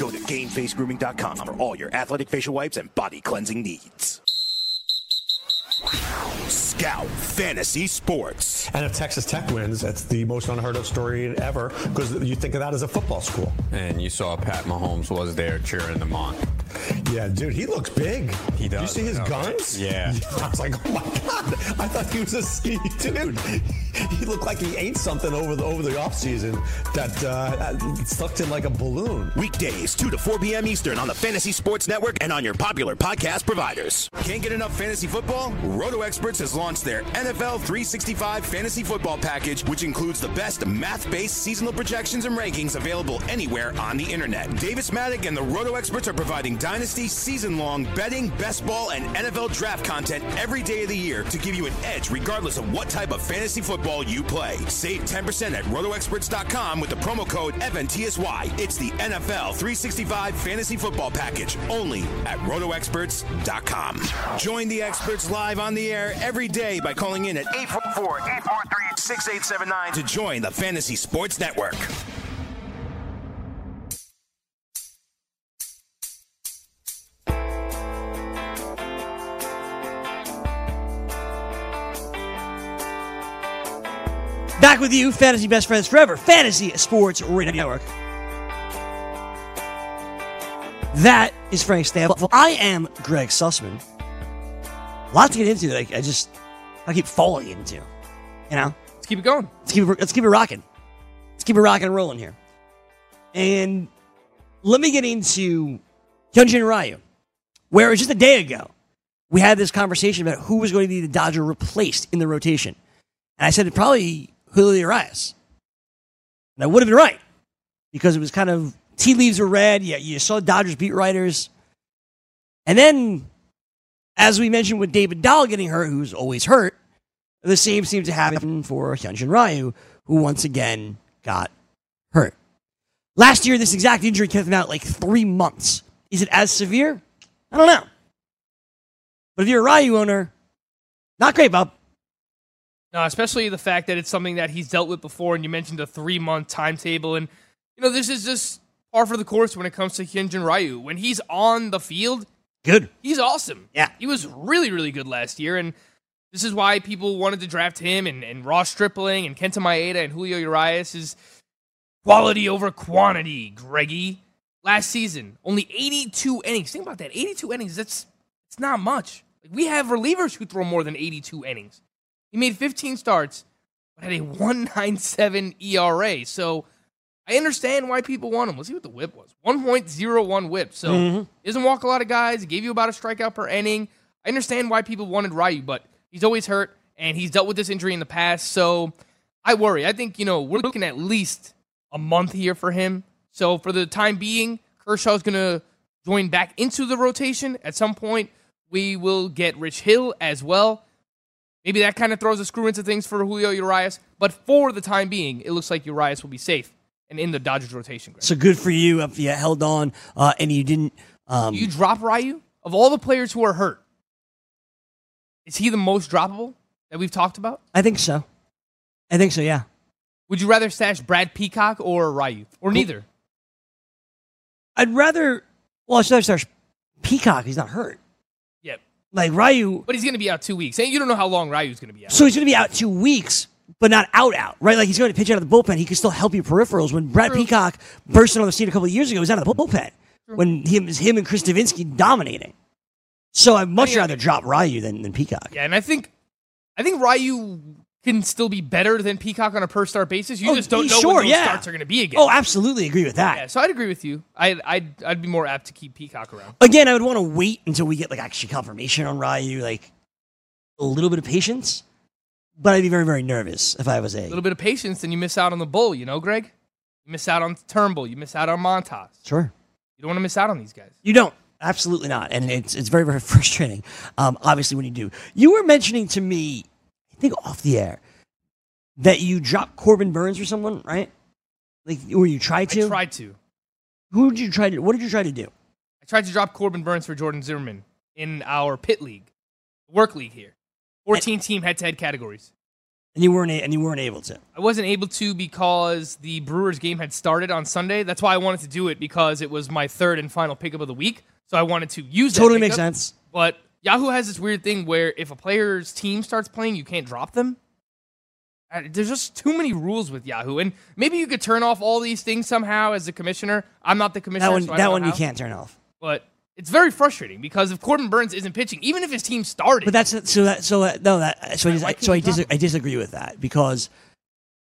Go to GameFaceGrooming.com for all your athletic facial wipes and body cleansing needs. Scout Fantasy Sports. And if Texas Tech wins, that's the most unheard of story ever because you think of that as a football school. And you saw Pat Mahomes was there cheering them on. Yeah, dude, he looks big. He does. You see his guns? right? Yeah. I was like, oh my god! I thought he was a skinny dude. He looked like he ate something over the over the off season that uh, sucked him like a balloon. Weekdays, 2 to 4 p.m. Eastern on the Fantasy Sports Network and on your popular podcast providers. Can't get enough fantasy football? Roto Experts has launched their NFL 365 fantasy football package, which includes the best math based seasonal projections and rankings available anywhere on the internet. Davis Mattek and the Roto Experts are providing dynasty, season long betting, best ball, and NFL draft content every day of the year to give you an edge regardless of what type of fantasy football you play. Save 10% at rotoexperts.com with the promo code FNTSY. It's the NFL 365 fantasy football package only at rotoexperts.com. Join the experts live on the air every day by calling in at 844 843 6879 to join the Fantasy Sports Network. Back with you, Fantasy Best Friends Forever, Fantasy Sports Radio Network. That is Frank Stampfl. I am Greg Sussman. A lot to get into that I, I just I keep falling into. You know, Let's keep it going. let's keep it, let's keep it rocking. Let's keep it rocking and rolling here. And let me get into Hyunjin Ryu, where it was just a day ago we had this conversation about who was going to be the Dodger replaced in the rotation. And I said it probably Julio Urias. And I would have been right because it was kind of tea leaves were red. Yeah, you saw Dodgers beat writers. And then, as we mentioned with David Dahl getting hurt, who's always hurt, the same seemed to happen for Hyunjin Ryu, who once again got hurt. Last year, this exact injury kept him out like three months. Is it as severe? I don't know. But if you're a Ryu owner, not great, Bob. No, especially the fact that it's something that he's dealt with before, and you mentioned a three month timetable, and you know this is just par for the course when it comes to Hyunjin Ryu. When he's on the field, Good. he's awesome. Yeah. he was really really good last year, and this is why people wanted to draft him and, and Ross Stripling and Kenta Maeda and Julio Urias is quality over quantity. Greggy, last season only 82 innings. Think about that, 82 innings. That's it's not much. Like, we have relievers who throw more than 82 innings. He made 15 starts, but had a 197 ERA. So I understand why people want him. Let's see what the whip was 1.01 whip. So mm-hmm. he doesn't walk a lot of guys. He gave you about a strikeout per inning. I understand why people wanted Ryu, but he's always hurt and he's dealt with this injury in the past. So I worry. I think, you know, we're looking at least a month here for him. So for the time being, Kershaw's going to join back into the rotation. At some point, we will get Rich Hill as well. Maybe that kind of throws a screw into things for Julio Urias. But for the time being, it looks like Urias will be safe and in the Dodgers rotation. Greg. So good for you if you held on uh, and you didn't. Um, you drop Ryu? Of all the players who are hurt, is he the most droppable that we've talked about? I think so. I think so. Yeah. Would you rather stash Brad Peacock or Ryu? Or neither? I'd rather. Well, I should start Peacock. He's not hurt. Like Ryu. But he's going to be out two weeks. And you don't know how long Ryu's going to be out. So he's going to be out two weeks, but not out out, right? Like he's going to pitch out of the bullpen. He can still help you peripherals. When Brad True. Peacock burst on the scene a couple of years ago, he was out of the bullpen when him him and Chris Devenski dominating. So I'd much rather drop Ryu than, than Peacock. Yeah, and I think I think Ryu can still be better than Peacock on a per start basis. You Oh, just don't know sure, when those yeah. starts are going to be again. Oh, absolutely agree with that. yeah, so I'd agree with you. I, I'd I'd be more apt to keep Peacock around. Again, I would want to wait until we get like actually confirmation on Ryu, like a little bit of patience. But I'd be very, very nervous if I was A a little bit of patience, and you miss out on the bull. You know, Greg. You miss out on Turnbull. You miss out on Montas. sure. You don't want to miss out on these guys. You don't. Absolutely not. And it's it's very, very frustrating. Um, obviously, when you do. You were mentioning to me, think off the air, that you dropped Corbin Burnes for someone, right? Like, or you tried to? I tried to. Who did you try to? What did you try to do? I tried to drop Corbin Burnes for Jordan Zimmermann in our pit league, work league here. 14 team head to head categories. And you weren't. a- And you weren't able to. I wasn't able to because the Brewers game had started on Sunday. That's why I wanted to do it because it was my third and final pickup of the week. So I wanted to use that Totally makes pickup. sense. But Yahoo has this weird thing where if a player's team starts playing, you can't drop them. Uh, There's just too many rules with Yahoo, and maybe you could turn off all these things somehow as a commissioner. I'm not the commissioner. That one. so That one you can't turn off. But it's very frustrating because if Corbin Burnes isn't pitching, even if his team started, But that's so that so that, no that so I, so I, dis- I disagree with that because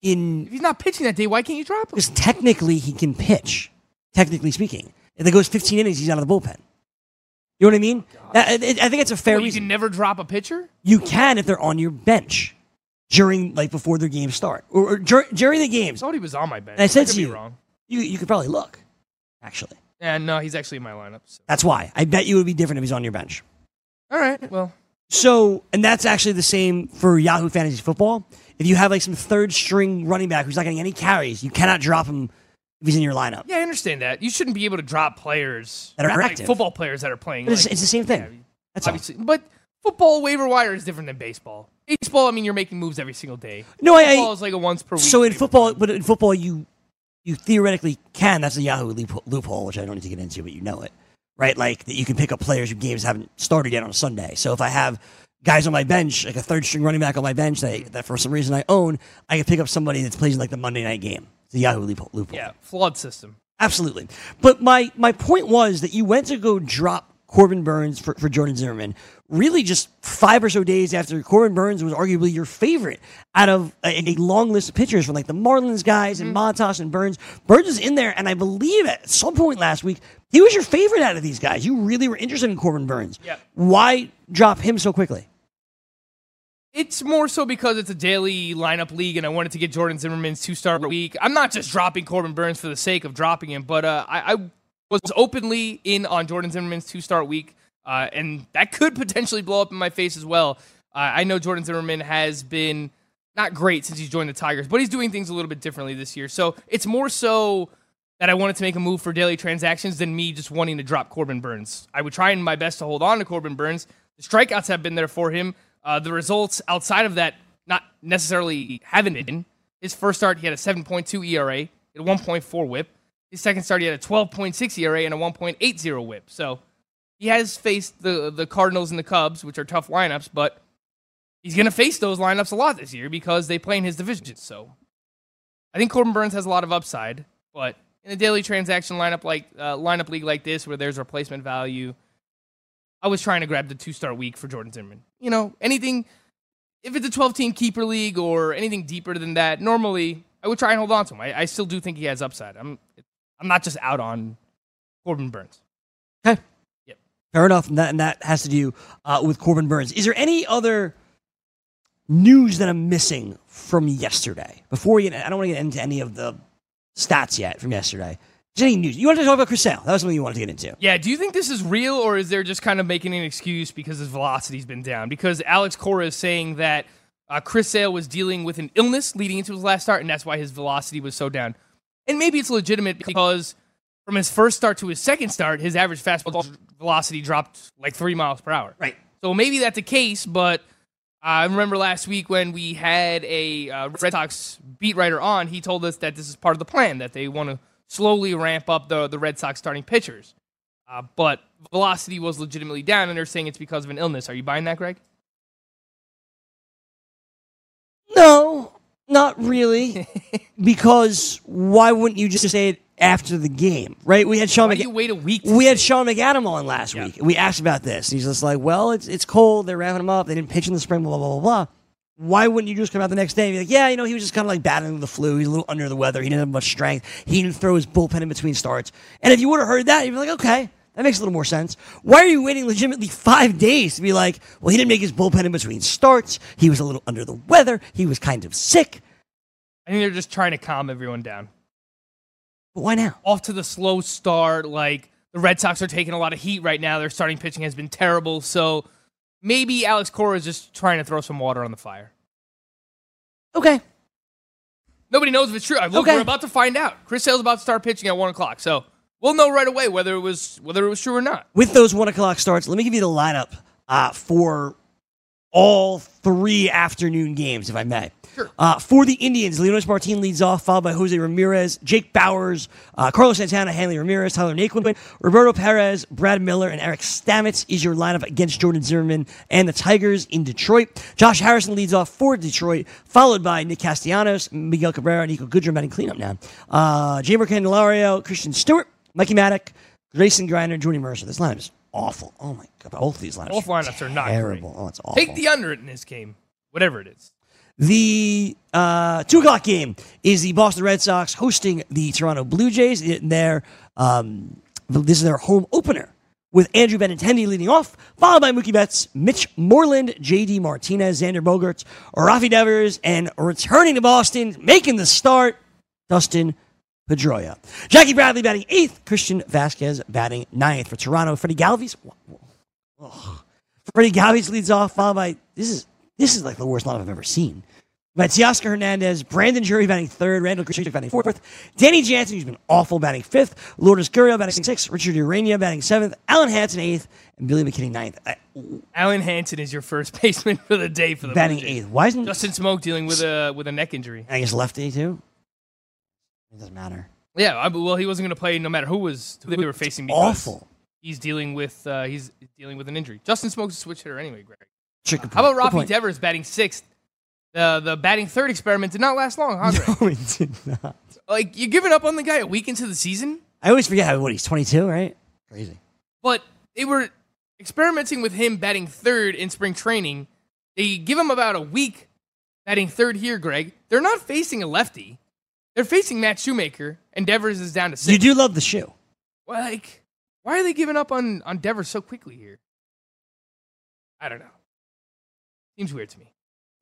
in if he's not pitching that day, why can't you drop him? because technically he can pitch. Technically speaking, if it goes 15 innings, he's out of the bullpen. You know what I mean? Oh, that- I I think it's a fair What, you reason. can never drop a pitcher. You can if they're on your bench during like before their games start or, or dur- during the I games. thought he was on my bench. And I said could to be you- wrong. You you could probably look. Actually, And no, he's actually in my lineup. So. that's why I bet you it would be different if he's on your bench. All right. Well, So, and that's actually the same for Yahoo Fantasy Football. If you have like some third string running back who's not getting any carries, you cannot drop him if he's in your lineup. yeah, I understand that. You shouldn't be able to drop players That are like active. football players that are playing. But it's, like- it's the same thing. yeah, I mean, That's all. obviously, but football waiver wire is different than baseball. Baseball, I mean, you're making moves every single day. No, I- I- football is like a once per week. So in waiver football, but in football, you you theoretically can. That's a Yahoo loop- loophole, which I don't need to get into, but you know it, right? Like that you can pick up players whose games haven't started yet on a Sunday. So if I have guys on my bench, like a third string running back on my bench that, that for some reason I own, I can pick up somebody that's plays in like the Monday night game. It's a Yahoo loophole. loophole. yeah, flawed system. Absolutely. But my, my point was that you went to go drop Corbin Burnes for, for Jordan Zimmermann really just five or so days after Corbin Burnes was arguably your favorite out of a, a long list of pitchers from like the Marlins guys and mm-hmm. Montas and Burnes. Burnes is in there, and I believe at some point last week, he was your favorite out of these guys. You really were interested in Corbin Burnes. Yeah. Why drop him so quickly? It's more so because it's a daily lineup league, and I wanted to get Jordan Zimmermann's two star week. I'm not just dropping Corbin Burnes for the sake of dropping him, but uh, I, I was openly in on Jordan Zimmermann's two star week, uh, and that could potentially blow up in my face as well. Uh, I know Jordan Zimmermann has been not great since he's joined the Tigers, but he's doing things a little bit differently this year. So it's more so that I wanted to make a move for daily transactions than me just wanting to drop Corbin Burnes. I would try my best to hold on to Corbin Burnes. The strikeouts have been there for him. Uh, the results outside of that, not necessarily haven't been. His first start, he had a 7.2 ERA, he had a 1.4 whip. His second start, he had a 12.6 ERA and a 1.80 whip. So he has faced the, the Cardinals and the Cubs, which are tough lineups, but he's going to face those lineups a lot this year because they play in his division. So I think Corbin Burnes has a lot of upside, but in a daily transaction lineup like uh, lineup league like this, where there's replacement value, I was trying to grab the two star week for Jordan Zimmermann. You know, anything if it's a 12 team keeper league or anything deeper than that, normally I would try and hold on to him. I, I still do think he has upside. I'm I'm not just out on Corbin Burnes. Okay. Yep. Fair enough. And that, and that has to do uh, with Corbin Burnes. Is there any other news that I'm missing from yesterday? Before we get, I don't want to get into any of the stats yet from yesterday. Any news? You wanted to talk about Chris Sale. That was something you wanted to get into. Yeah, do you think this is real or is there just kind of making an excuse because his velocity's been down? Because Alex Cora is saying that uh, Chris Sale was dealing with an illness leading into his last start, and that's why his velocity was so down. And maybe it's legitimate because from his first start to his second start, his average fastball velocity dropped like three miles per hour. Right. So maybe that's the case, but I remember last week when we had a uh, Red Sox beat writer on, he told us that this is part of the plan, that they want to slowly ramp up the, the Red Sox starting pitchers. Uh, but velocity was legitimately down, and they're saying it's because of an illness. Are you buying that, Greg? No, not really. because why wouldn't you just say it after the game, right? We had Sean. Why Mc- you wait a week? we had? Sean McAdam on last week. We asked about this. He's just like, well, it's it's cold. They're wrapping him up. They didn't pitch in the spring. Blah blah blah blah. Why wouldn't you just come out the next day and be like, yeah, you know, he was just kind of like battling the flu. He's a little under the weather. He didn't have much strength. He didn't throw his bullpen in between starts. And if you would have heard that, you'd be like, okay, that makes a little more sense. Why are you waiting legitimately five days to be like, well, he didn't make his bullpen in between starts. He was a little under the weather. He was kind of sick. I think they're just trying to calm everyone down. But why now? Off to the slow start. Like the Red Sox are taking a lot of heat right now. Their starting pitching has been terrible. So maybe Alex Cora is just trying to throw some water on the fire. Okay. Nobody knows if it's true. Look, Okay. we're about to find out. Chris Sale's about to start pitching at one o'clock, so we'll know right away whether it was whether it was true or not. with those one o'clock starts, let me give you the lineup uh, for all three afternoon games, if I may. Sure. Uh, for the Indians, Leonys Martin leads off, followed by Jose Ramirez, Jake Bauers, uh, Carlos Santana, Hanley Ramirez, Tyler Naquin, Roberto Perez, Brad Miller, and Eric Stamets is your lineup against Jordan Zimmermann and the Tigers in Detroit. Josh Harrison leads off for Detroit, followed by Nick Castellanos, Miguel Cabrera, Niko Goodrum batting cleanup now. Uh, Jeimer Candelario, Christin Stewart, Mikie Mahtook, Grayson Greiner, Jordy Mercer. This lineup is awful. Oh my god, both of these lineups. Both lineups are not terrible. great. Oh, it's awful. Take the under in this game, whatever it is. The uh, two o'clock game is the Boston Red Sox hosting the Toronto Blue Jays. In Their um, this is their home opener with Andrew Benintendi leading off, followed by Mookie Betts, Mitch Moreland, J.D. Martinez, Xander Bogaerts, Rafi Devers, and returning to Boston, making the start, Dustin Pedroia. Jackie Bradley batting eighth, Christian Vazquez batting ninth for Toronto. Freddie Galvis. Freddie Galvis leads off, followed by this is this is like the worst lineup I've ever seen. By Teoscar Hernandez, Brandon Drury batting third, Randal Grichuk batting fourth, Danny Jansen, who's been awful, batting fifth, Lourdes Gurriel batting sixth, Richard Urena batting seventh, Alen Hanson eighth, and Billy McKinney ninth. I, Alen Hanson is your first baseman for the day for the batting Blue Jays. eighth. Why isn't Justin Smoak dealing with a with a neck injury. I guess lefty too? It doesn't matter. Yeah, I, well, he wasn't going to play no matter who was who they were facing. Awful. He's dealing with uh, he's dealing with an injury. Justin Smoak's a switch hitter anyway, Greg. Good How about Rafi. Devers batting sixth? The the batting third experiment did not last long, huh, Greg? No, it did not. Like you're giving up on the guy a week into the season, I always forget how what he's twenty two, right? Crazy. but they were experimenting with him batting third in spring training. They give him about a week batting third here, Greg. They're not facing a lefty. They're facing Matt Shoemaker, and Devers is down to six. You do love the shoe. Well, like, why are they giving up on on Devers so quickly here? I don't know. Seems weird to me.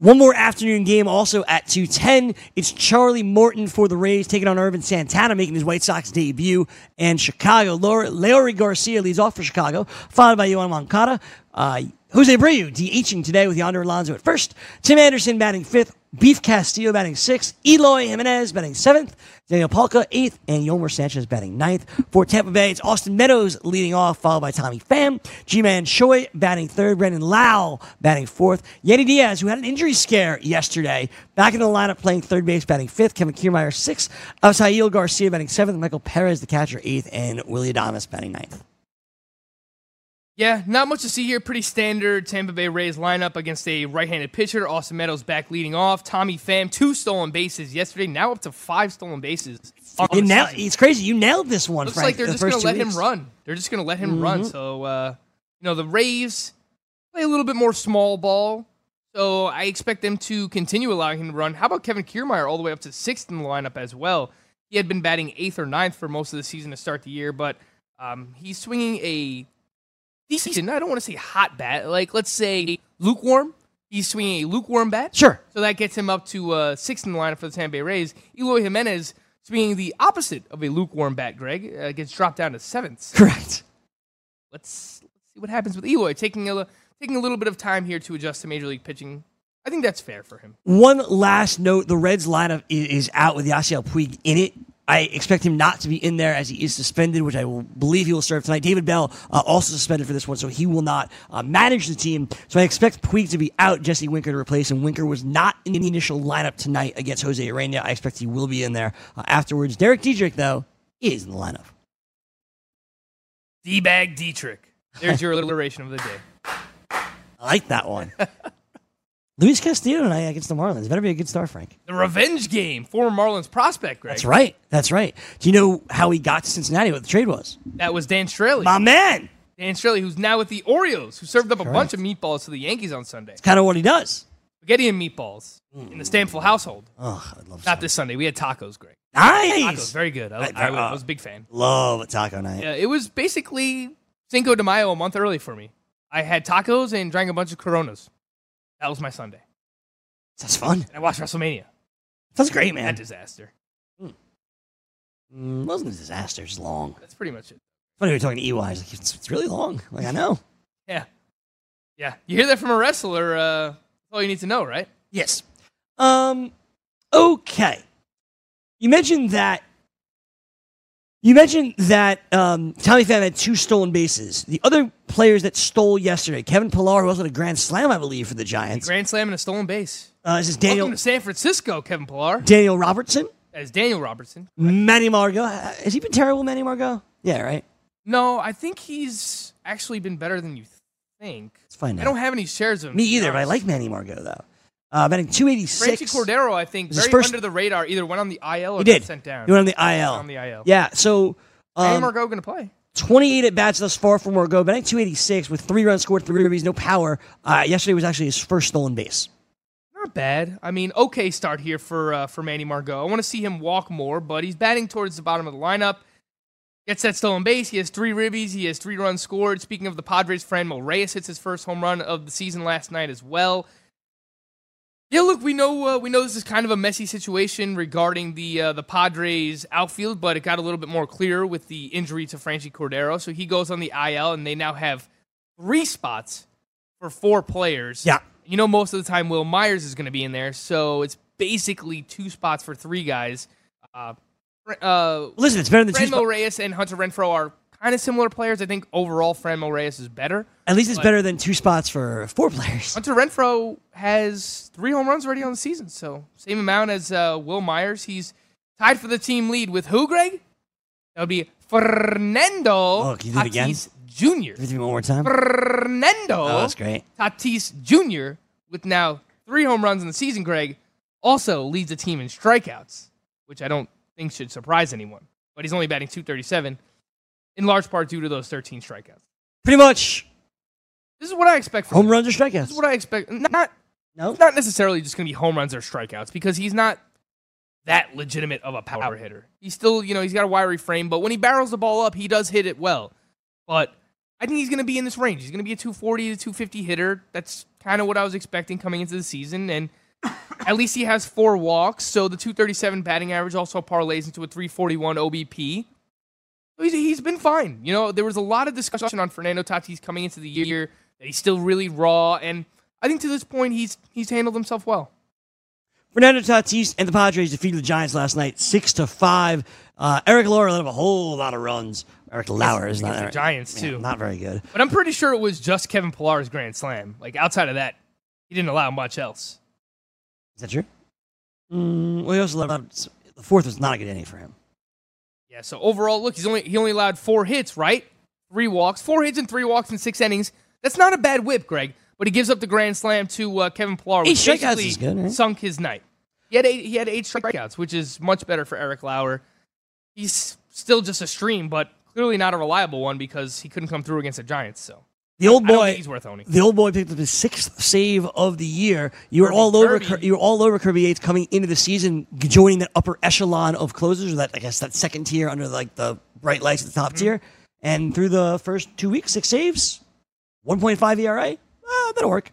One more afternoon game also at 210. It's Charlie Morton for the Rays taking on Ervin Santana, making his White Sox debut. And Chicago, Leury Garcia leads off for Chicago, followed by Yoan Moncada. Uh, Jose Abreu DHing today with Yonder Alonso at first. Tim Anderson batting fifth. Beef Castillo batting sixth. Eloy Jimenez batting seventh. Daniel Palka eighth. And Yolmer Sanchez batting ninth. For Tampa Bay, it's Austin Meadows leading off, followed by Tommy Pham. Ji-Man Choi batting third. Brandon Lowe batting fourth. Yandy Diaz, who had an injury scare yesterday, back in the lineup playing third base, batting fifth. Kevin Kiermaier sixth. Avisail Garcia batting seventh. Michael Perez, the catcher, eighth. And Willy Adames batting ninth. Yeah, not much to see here. Pretty standard Tampa Bay Rays lineup against a right-handed pitcher. Austin Meadows back leading off. Tommy Pham two stolen bases yesterday. Now up to five stolen bases. on You the nail- it's crazy. You nailed this one, Looks Frank. like they're the just going to let two him run. They're just going to let him run. Mhm. So, uh, you know, the Rays play a little bit more small ball. So I expect them to continue allowing him to run. How about Kevin Kiermaier all the way up to sixth in the lineup as well? He had been batting eighth or ninth for most of the season to start the year, but um, he's swinging a decent, I don't want to say hot bat, like let's say lukewarm. He's swinging a lukewarm bat. Sure. So that gets him up to uh, sixth in the lineup for the Tampa Bay Rays. Eloy Jimenez swinging the opposite of a lukewarm bat, Greg, uh, gets dropped down to seventh. Correct. Let's, let's see what happens with Eloy taking a taking a little bit of time here to adjust to major league pitching. I think that's fair for him. One last note: the Reds lineup is, is out with Yasiel Puig in it. I expect him not to be in there as he is suspended, which I will believe he will serve tonight. David Bell uh, also suspended for this one, so he will not uh, manage the team. So I expect Puig to be out, Jesse Winker to replace him. Winker was not in the initial lineup tonight against Jose Urena. I expect he will be in there uh, afterwards. Derek Dietrich, though, is in the lineup. D bag Dietrich. There's your alliteration of the day. I like that one. Luis Castillo tonight against the Marlins. Better be a good start, Frank. The revenge game. Former Marlins prospect, Greg. That's right. That's right. Do you know how he got to Cincinnati? What the trade was? That was Dan Straily. My man. Dan Straily, who's now with the Orioles, who served up a bunch of meatballs to the Yankees on Sunday. It's kind of what he does. Spaghetti and meatballs in the Stanfield household. Oh, I love Not this Sunday. We had tacos, Greg. Nice. Tacos, very good. I, I, I uh, was a big fan. Love a taco night. Yeah, it was basically Cinco de Mayo a month early for me. I had tacos and drank a bunch of Coronas. That was my Sunday. That's fun. And I watched WrestleMania. That's great, man. That disaster. Mm, wasn't a disaster. It's long. That's pretty much it. Funny we were talking to EY. Like, it's, it's really long. Like I know. Yeah. Yeah. You hear that from a wrestler, uh, all you need to know, right? Yes. Um. Okay. You mentioned that. You mentioned that um, Tommy Pham had two stolen bases. The other players that stole yesterday, Kevin Pillar, who also had a grand slam, I believe, for the Giants. Grand slam and a stolen base. Uh, this is Daniel Welcome to San Francisco, Kevin Pillar. Daniel Robertson, is Daniel Robertson. Manny Margot. Has he been terrible, Manny Margot? Yeah, right. No, I think he's actually been better than you think. Let's find I don't have any shares of him. Me either, but I like Manny Margot though. Uh, batting two eighty Francie six. Cordero, I think, very first- under the radar, either went on the IL or He got did. sent down. He went on the IL. On the IL. Yeah. So Manny um, Margot going to play. 28 at bats thus far for Margot, batting 286 with three runs scored, three ribbies, no power. Uh, yesterday was actually his first stolen base. Not bad. I mean, okay start here for uh, for Manny Margot. I want to see him walk more, but he's batting towards the bottom of the lineup. Gets that stolen base. He has three ribbies. He has three runs scored. Speaking of the Padres friend, Mo Reyes hits his first home run of the season last night as well. Yeah, look, we know uh, we know this is kind of a messy situation regarding the uh, the Padres outfield, but it got a little bit more clear with the injury to Franchy Cordero. So he goes on the IL, and they now have three spots for four players. Yeah. You know, most of the time Wil Myers is going to be in there, so it's basically two spots for three guys. Uh, uh, Listen, it's better than two Franmil spots. Reyes and Hunter Renfroe are kind of similar players. I think overall Franmil Reyes is better. At least it's better than two spots for four players. Hunter Renfroe has three home runs already on the season, so same amount as uh, Wil Myers. He's tied for the team lead with who, Greg? That would be Fernando Oh, can you do it again? Tatis Jr. Give me one more time. Fernando Oh, that's great. Tatis Jr. with now three home runs in the season, Greg, also leads the team in strikeouts, which I don't think should surprise anyone. But he's only batting 237, in large part due to those 13 strikeouts. Pretty much This is what I expect from home him. runs or strikeouts. This is what I expect. Not, No? not necessarily just going to be home runs or strikeouts because he's not that legitimate of a power hitter. He's still, you know, he's got a wiry frame, but when he barrels the ball up, he does hit it well. But I think he's going to be in this range. He's going to be a 240 to 250 hitter. That's kind of what I was expecting coming into the season. And at least he has four walks. So the 237 batting average also parlays into a 341 OBP. He's, he's been fine. You know, there was a lot of discussion on Fernando Tatis coming into the year that he's still really raw. And I think to this point, he's he's handled himself well. Fernando Tatis and the Padres defeated the Giants last night, six to five. Uh, Eric Lauer let up a whole lot of runs. Eric Lauer is not the Giants, yeah, too. not very good. But I'm pretty sure it was just Kevin Pillar's grand slam. Like outside of that, he didn't allow much else. Is that true? Mm, well, he also allowed the fourth was not a good inning for him. Yeah. So overall, look, he's only he only allowed four hits, right? Three walks, four hits and three walks in six innings. That's not a bad whip, Greg. But he gives up the grand slam to uh, Kevin Pillar. Which strikeouts basically is good, right? Sunk his night. He had eight. He had eight strikeouts, which is much better for Eric Lauer. He's still just a stream, but clearly not a reliable one because he couldn't come through against the Giants. So The old boy, he's worth owning. the old boy picked up his sixth save of the year. You were all over. Kirby. You were all over Kirby Yates coming into the season, joining that upper echelon of closers, or that I guess that second tier under like the bright lights at the Mm-hmm. top tier. And through the first two weeks, six saves, one point five ERA. Uh, that'll work.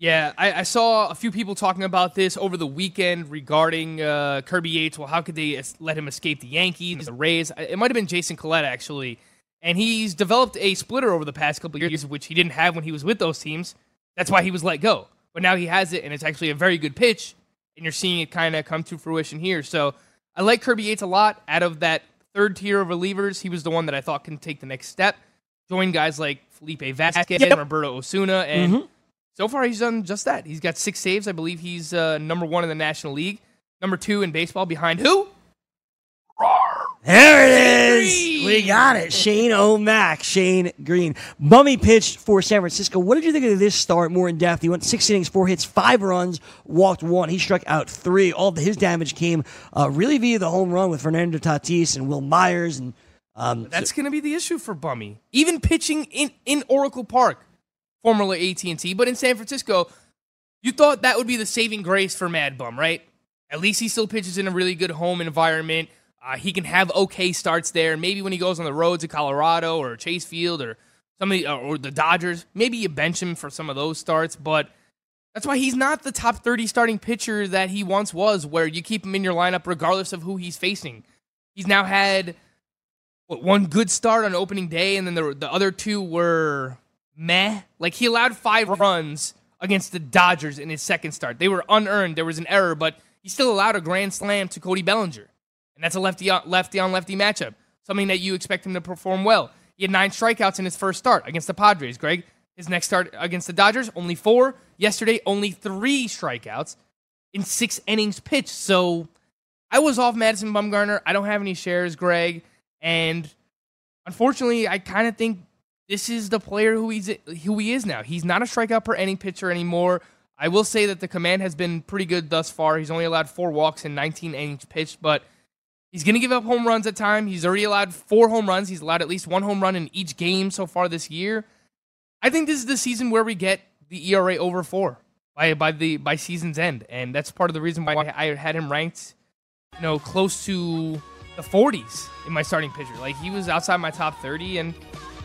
Yeah, I, I saw a few people talking about this over the weekend regarding uh, Kirby Yates. Well, how could they let him escape the Yankees, the Rays? It might have been Jason Collette actually, and he's developed a splitter over the past couple of years, which he didn't have when he was with those teams. That's why he was let go, but now he has it, and it's actually a very good pitch, and you're seeing it kind of come to fruition here. So I like Kirby Yates a lot. Out of that third tier of relievers, he was the one that I thought can take the next step. Join guys like Felipe Vasquez, and Roberto Osuna, and so far, he's done just that. He's got six saves. I believe he's uh, number one in the National League, number two in baseball behind who? There it is. We got it. Shane O'Mac, Shane Greene. Bummy pitched for San Francisco. What did you think of this start more in depth? He went six innings, four hits, five runs, walked one. He struck out three. All of his damage came uh, really via the home run with Fernando Tatis and Wil Myers. And um, That's going to be the issue for Bummy. Even pitching in, in Oracle Park, formerly AT&T, but in San Francisco, you thought that would be the saving grace for Mad Bum, right? At least he still pitches in a really good home environment. Uh, he can have okay starts there. Maybe when he goes on the road to Colorado or Chase Field or somebody uh, or the Dodgers, maybe you bench him for some of those starts. But that's why he's not the top 30 starting pitcher that he once was, where you keep him in your lineup regardless of who he's facing. He's now had what, one good start on opening day, and then the, the other two were meh. Like he allowed five runs against the Dodgers in his second start. They were unearned. There was an error, but he still allowed a grand slam to Cody Bellinger. And that's a lefty on lefty on lefty matchup. Something that you expect him to perform well. He had nine strikeouts in his first start against the Padres, Greg. His next start against the Dodgers, only four. Yesterday, only three strikeouts in six innings pitched. So I was off Madison Bumgarner. I don't have any shares, Greg. And unfortunately, I kind of think this is the player who he's who he is now. He's not a strikeout per inning pitcher anymore. I will say that the command has been pretty good thus far. He's only allowed four walks in 19 innings pitched, but He's going to give up home runs at time. He's already allowed four home runs. He's allowed at least one home run in each game so far this year. I think this is the season where we get the ERA over four by by the by season's end, and that's part of the reason why I had him ranked, you know, close to the 40s in my starting pitcher. Like he was outside my top 30, and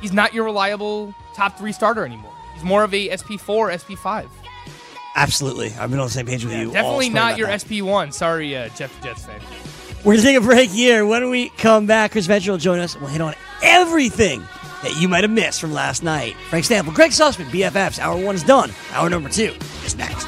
he's not your reliable top three starter anymore. He's more of a SP4, SP5. Absolutely, I've been on the same page with Yeah, you. definitely spring not your that. SP1. Sorry, uh, Jeff the Jets fan. We're going to take a break here. When we come back, Chris Venture will join us. We'll hit on everything that you might have missed from last night. Frank Stampfl, Greg Sussman, BFFs. Hour one is done. Hour number two is next.